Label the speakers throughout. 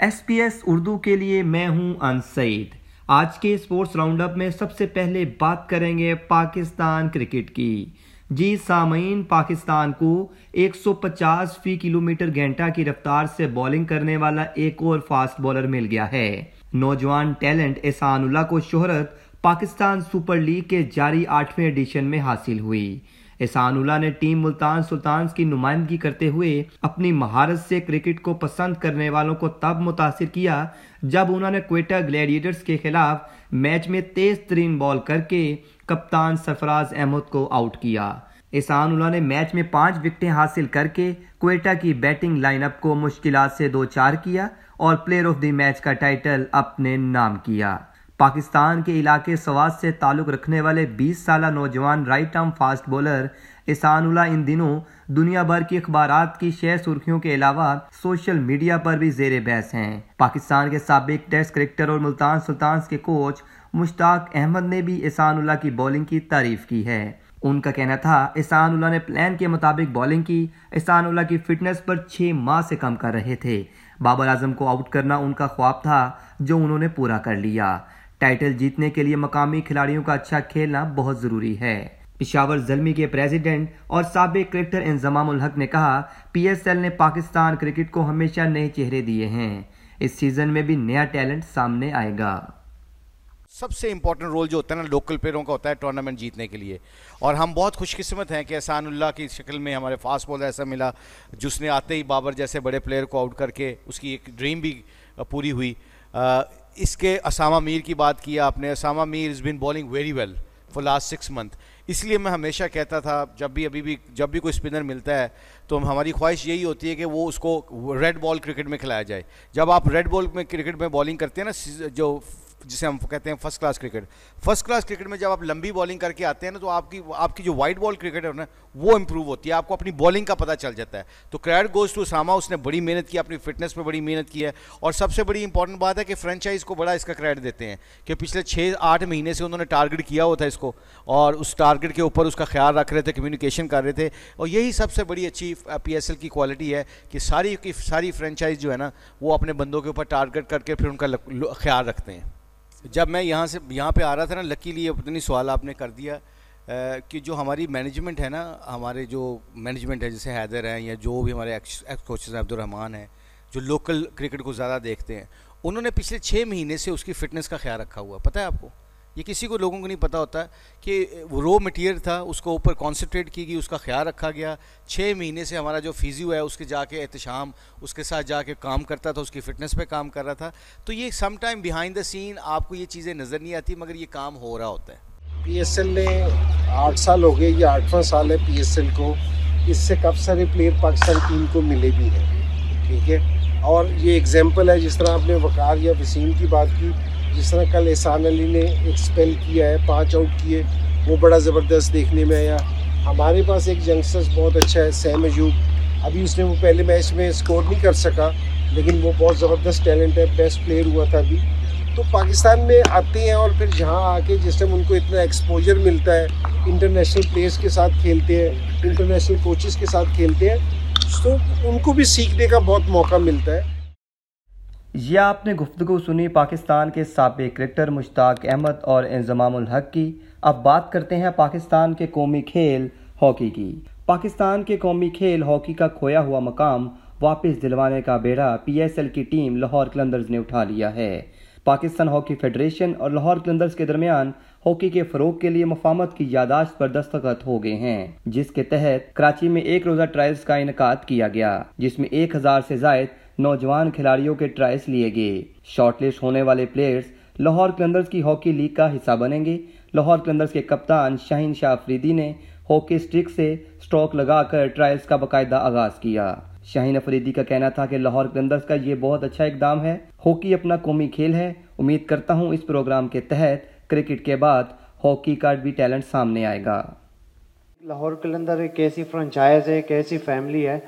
Speaker 1: S P S Urdu کے لیے میں ہوں ان سعید آج کے اسپورٹس راؤنڈ اپ میں سب سے پہلے بات کریں گے پاکستان کرکٹ کی۔ جی سامعین، پاکستان کو ایک سو پچاس فی کلومیٹر گھنٹہ کی رفتار سے بولنگ کرنے والا ایک اور فاسٹ بولر مل گیا ہے۔ نوجوان ٹیلنٹ احسان اللہ کو شہرت پاکستان سپر لیگ کے جاری آٹھویں ایڈیشن میں حاصل ہوئی۔ احسان اللہ نے ٹیم ملتان سلطانز کی نمائندگی کرتے ہوئے اپنی مہارت سے کرکٹ کو پسند کرنے والوں کو تب متاثر کیا جب انہوں نے کوئٹہ گلیڈیٹرز کے خلاف میچ میں تیز ترین بال کر کے کپتان سرفراز احمد کو آؤٹ کیا۔ احسان اللہ نے میچ میں پانچ وکٹیں حاصل کر کے کوئٹہ کی بیٹنگ لائن اپ کو مشکلات سے دو چار کیا اور پلیئر آف دی میچ کا ٹائٹل اپنے نام کیا۔ پاکستان کے علاقے سواز سے تعلق رکھنے والے بیس سالہ نوجوان right arm fast bowler Ihsanullah ان دنوں دنیا بھر کی اخبارات کی شہ سرخیوں کے علاوہ سوشل میڈیا پر بھی زیر بحث ہیں۔ پاکستان کے سابق ٹیسٹ کرکٹر اور ملتان سلطانز کے کوچ مشتاق احمد نے بھی احسان اللہ کی بولنگ کی تعریف کی ہے۔ ان کا کہنا تھا، احسان اللہ نے پلان کے مطابق بولنگ کی۔ احسان اللہ کی فٹنس پر چھ ماہ سے کم کر رہے تھے۔ بابر اعظم کو آؤٹ کرنا ان کا خواب تھا جو انہوں نے پورا کر لیا۔ ٹائٹل جیتنے کے لیے مقامی کھلاڑیوں کا اچھا کھیلنا بہت ضروری ہے۔ پشاور زلمی کے پریزیڈنٹ اور سابق کرکٹر انضمام الحق نے کہا، پی ایس ایل نے پاکستان کرکٹ کو ہمیشہ نئے چہرے دیے ہیں۔ اس سیزن میں بھی نیا ٹیلنٹ سامنے آئے گا۔
Speaker 2: سب سے امپورٹنٹ رول جو ہوتا ہے نا لوکل پلیئروں کا ہوتا ہے ٹورنامنٹ جیتنے کے لیے۔ اور ہم بہت خوش قسمت ہیں کہ احسان اللہ کی شکل میں ہمارے فاسٹ بال ایسا ملا، جس نے آتے ہی بابر جیسے بڑے پلیئر کو آؤٹ کر کے اس کی ایک ڈریم بھی پوری ہوئی۔ اس کے اسامہ میر کی بات کیا آپ نے، Usama Mir is been bowling very well for last six month اس لیے میں ہمیشہ کہتا تھا، جب بھی ابھی بھی، جب بھی کوئی اسپنر ملتا ہے تو ہماری خواہش یہی ہوتی ہے کہ وہ اس کو ریڈ بال کرکٹ میں کھلایا جائے۔ جب آپ ریڈ بال میں کرکٹ میں بالنگ کرتے ہیں نا، جو جسے ہم کہتے ہیں first class cricket first class cricket میں جب آپ لمبی بالنگ کر کے آتے ہیں نا، تو آپ کی آپ کی جو وائٹ بال کرکٹ ہے نا، وہ امپروو ہوتی ہے، آپ کو اپنی بالنگ کا پتہ چل جاتا ہے۔ تو کریڈ گوز ٹو ساما اس نے بڑی محنت کی، اپنی فٹنس پہ بڑی محنت کی ہے۔ اور سب سے بڑی امپورٹنٹ بات ہے کہ فرینچائز کو بڑا اس کا کریڈٹ دیتے ہیں کہ پچھلے چھ، آٹھ مہینے سے انہوں نے ٹارگیٹ کیا ہوا تھا اس کو۔ اور اس ٹارگیٹ کے اوپر اس کا خیال رکھ رہے تھے کمیونیکیشن کر رہے تھے۔ اور یہی سب سے بڑی اچھی پی ایس ایل کی کوالٹی ہے کہ ساری کی ساری فرینچائز جو ہے نا، وہ اپنے بندوں کے اوپر ٹارگیٹ کر کے پھر ان کا خیال رکھتے ہیں۔ جب میں یہاں سے یہاں پہ آ رہا تھا نا، لکی لیے اتنی سوال آپ نے کر دیا کہ جو ہماری مینجمنٹ ہے نا، ہمارے جو مینجمنٹ ہے، جیسے حیدر ہیں یا جو بھی ہمارے ایکس کوچز ہیں، عبدالرحمٰن ہیں، جو لوکل کرکٹ کو زیادہ دیکھتے ہیں، انہوں نے پچھلے چھ مہینے سے اس کی فٹنس کا خیال رکھا ہوا، پتہ ہے آپ کو؟ یہ کسی کو لوگوں کو نہیں پتا ہوتا کہ وہ رو مٹیریل تھا، اس کو اوپر کانسنٹریٹ کی گئی، اس کا خیال رکھا گیا۔ چھ مہینے سے ہمارا جو فیزیو ہے، اس کے جا کے احتشام، اس کے ساتھ جا کے کام کرتا تھا، اس کی فٹنس پہ کام کر رہا تھا۔ تو یہ سم ٹائم بیہائنڈ دا سین آپ کو یہ چیزیں نظر نہیں آتی، مگر یہ کام ہو رہا ہوتا ہے۔
Speaker 3: پی ایس ایل نے آٹھ سال ہو گئے، یہ آٹھواں سال ہے پی ایس ایل کو۔ اس سے کب سارے پلیئر پاکستان ٹیم کو ملے بھی ہیں؟ ٹھیک ہے۔ اور یہ ایگزامپل ہے، جس طرح آپ نے وقار یا وسیم کی بات کی جس طرح کل احسان علی نے ایک سپیل کیا ہے، پانچ آؤٹ کیے وہ بڑا زبردست دیکھنے میں آیا۔ ہمارے پاس ایک ینگسٹرس بہت اچھا ہے، سیم ایوب۔ ابھی اس نے وہ پہلے میچ میں اسکور نہیں کر سکا، لیکن وہ بہت زبردست ٹیلنٹ ہے بیسٹ پلیئر ہوا تھا ابھی۔ تو پاکستان میں آتے ہیں اور پھر جہاں آ کے جس ٹائم ان کو اتنا ایکسپوجر ملتا ہے انٹرنیشنل پلیئرس کے ساتھ کھیلتے ہیں انٹرنیشنل کوچز کے ساتھ کھیلتے ہیں، تو ان کو بھی سیکھنے کا بہت موقع ملتا ہے۔
Speaker 1: یہ آپ نے گفتگو سنی پاکستان کے سابق کرکٹر مشتاق احمد اور انضمام الحق کی۔ اب بات کرتے ہیں پاکستان کے قومی کھیل ہاکی کی۔ پاکستان کے قومی کھیل ہاکی کا کھویا ہوا مقام واپس دلوانے کا بیڑا پی ایس ایل کی ٹیم لاہور کلندرز نے اٹھا لیا ہے۔ پاکستان ہاکی فیڈریشن اور لاہور کلندرز کے درمیان ہاکی کے فروغ کے لیے مفاہمت کی یاداشت پر دستخط ہو گئے ہیں، جس کے تحت کراچی میں ایک روزہ ٹرائلز کا انعقاد کیا گیا، جس میں ایک ہزار سے زائد نوجوان کھلاڑیوں کے ٹرائلز لیے گئے۔ شارٹ لسٹ ہونے والے پلیئرز لاہور کلندرز کی ہاکی لیگ کا حصہ بنیں گے۔ لاہور کلندرز کے کپتان شاہین شاہ افریدی نے ہاکی سٹک سے سٹروک لگا کر ٹرائلز کا باقاعدہ آغاز کیا۔ شاہین افریدی کا کہنا تھا کہ لاہور کلندرز کا یہ بہت اچھا اقدام ہے۔ ہاکی اپنا قومی کھیل ہے۔ امید کرتا ہوں اس پروگرام کے تحت کرکٹ کے بعد ہاکی کا بھی ٹیلنٹ سامنے آئے گا۔
Speaker 4: لاہور کلندر ایک ایسی فرنچائز ہے، ایک ایسی فیملی ہے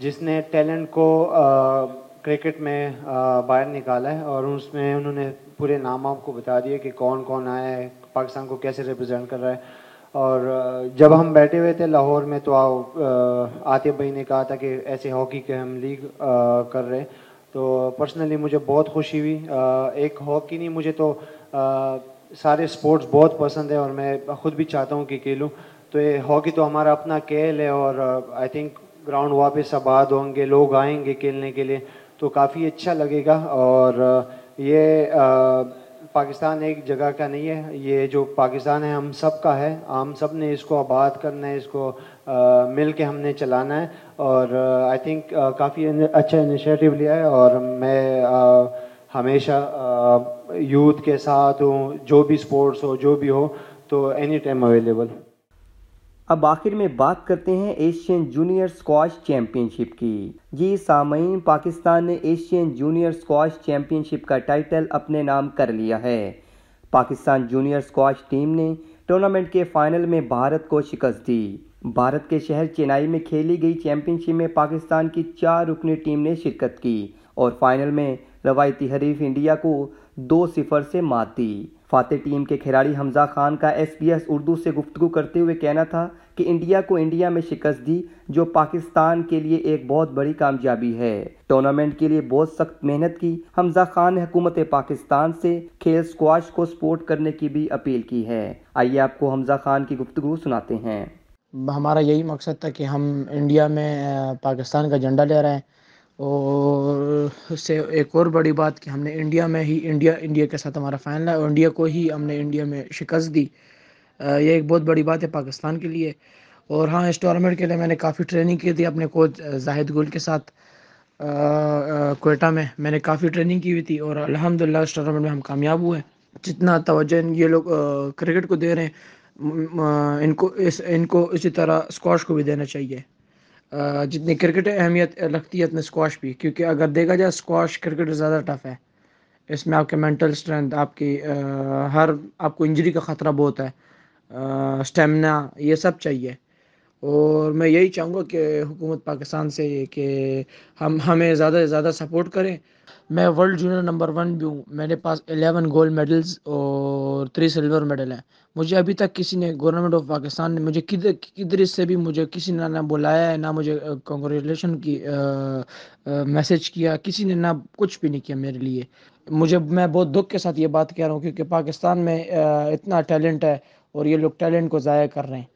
Speaker 4: جس نے ٹیلنٹ کو کرکٹ میں باہر نکالا ہے اور اس میں انہوں نے پورے نام آپ کو بتا دیے کہ کون کون آیا ہے، پاکستان کو کیسے ریپرزینٹ کر رہا ہے۔ اور جب ہم بیٹھے ہوئے تھے لاہور میں تو آطف بھائی نے کہا تھا کہ ایسے ہاکی کے ہم لیگ کر رہے تو پرسنلی مجھے بہت خوشی ہوئی۔ ایک ہاکی نہیں، مجھے تو سارے سپورٹس بہت پسند ہے اور میں خود بھی چاہتا ہوں کہ کھیلوں۔ تو یہ ہاکی تو ہمارا اپنا کھیل ہے اور آئی تھنک گراؤنڈ واپس آباد ہوں گے، لوگ آئیں گے کھیلنے کے لیے، تو کافی اچھا لگے گا۔ اور یہ پاکستان ایک جگہ کا نہیں ہے، یہ جو پاکستان ہے، ہم سب کا ہے۔ ہم سب نے اس کو آباد کرنا ہے، اس کو مل کے ہم نے چلانا ہے۔ اور آئی تھنک کافی اچھا انیشیٹو لیا ہے۔ اور میں ہمیشہ یوتھ کے ساتھ ہوں، جو بھی اسپورٹس ہو، جو بھی ہو، تو اینی ٹائم اویلیبل
Speaker 1: اب آخر میں بات کرتے ہیں Asian junior squash championship کی۔ جی سامعین، پاکستان نے Asian junior squash championship کا ٹائٹل اپنے نام کر لیا ہے۔ پاکستان جونیئر سکواش ٹیم نے ٹورنامنٹ کے فائنل میں بھارت کو شکست دی۔ بھارت کے شہر چینائی میں کھیلی گئی چیمپئن شپ میں پاکستان کی چار رکنی ٹیم نے شرکت کی اور فائنل میں روایتی حریف انڈیا کو دو صفر سے مات دی۔ فاتح ٹیم کے کھلاڑی حمزہ خان کا ایس بی ایس اردو سے گفتگو کرتے ہوئے کہنا تھا کہ انڈیا کو انڈیا میں شکست دی جو پاکستان کے لیے ایک بہت بڑی کامیابی ہے۔ ٹورنامنٹ کے لیے بہت سخت محنت کی حمزہ خان نے حکومت پاکستان سے کھیل سکواش کو سپورٹ کرنے کی بھی اپیل کی ہے۔ آئیے آپ کو حمزہ خان کی گفتگو سناتے ہیں۔
Speaker 5: ہمارا یہی مقصد تھا کہ ہم انڈیا میں پاکستان کا جھنڈا لے رہے ہیں اور اس سے ایک اور بڑی بات کہ ہم نے انڈیا میں ہی انڈیا انڈیا کے ساتھ ہمارا فائنل ہے اور انڈیا کو ہی ہم نے انڈیا میں شکست دی۔ یہ ایک بہت بڑی بات ہے پاکستان کے لیے۔ اور ہاں اس ٹورنامنٹ کے لیے میں نے کافی ٹریننگ کی تھی اپنے کوچ زاہد گل کے ساتھ۔ کوئٹہ میں میں نے کافی ٹریننگ کی ہوئی تھی اور الحمد للہ اس ٹورنامنٹ میں ہم کامیاب ہوئے۔ جتنا توجہ یہ لوگ کرکٹ کو دے رہے ہیں ان کو اس، ان کو اسی طرح اسکواش کو بھی دینا چاہیے۔ جتنی کرکٹ اہمیت رکھتی ہے اتنے اسکواش بھی۔ کیونکہ اگر دیکھا جائے اسکواش کرکٹ زیادہ ٹف ہے۔ اس میں آپ کے مینٹل اسٹرینتھ آپ کی ہر، آپ کو انجری کا خطرہ بہت ہے۔ اسٹیمنا یہ سب چاہیے۔ اور میں یہی چاہوں گا کہ حکومت پاکستان سے کہ ہم، ہمیں زیادہ سے زیادہ سپورٹ کریں۔ میں ورلڈ جونیئر نمبر ون بھی ہوں. میرے پاس الیون گولڈ میڈلز اور تھری سلور میڈل ہیں. مجھے ابھی تک کسی نے گورنمنٹ آف پاکستان نے مجھے کدھر کدھر سے بھی مجھے کسی نے نہ بلایا ہے، نہ مجھے کنگریچولیشن کی میسج کیا، کسی نے نہ کچھ بھی نہیں کیا میرے لیے. مجھے، میں بہت دکھ کے ساتھ یہ بات کہہ رہا ہوں کیونکہ پاکستان میں اتنا ٹیلنٹ ہے اور یہ لوگ ٹیلنٹ کو ضائع کر رہے ہیں۔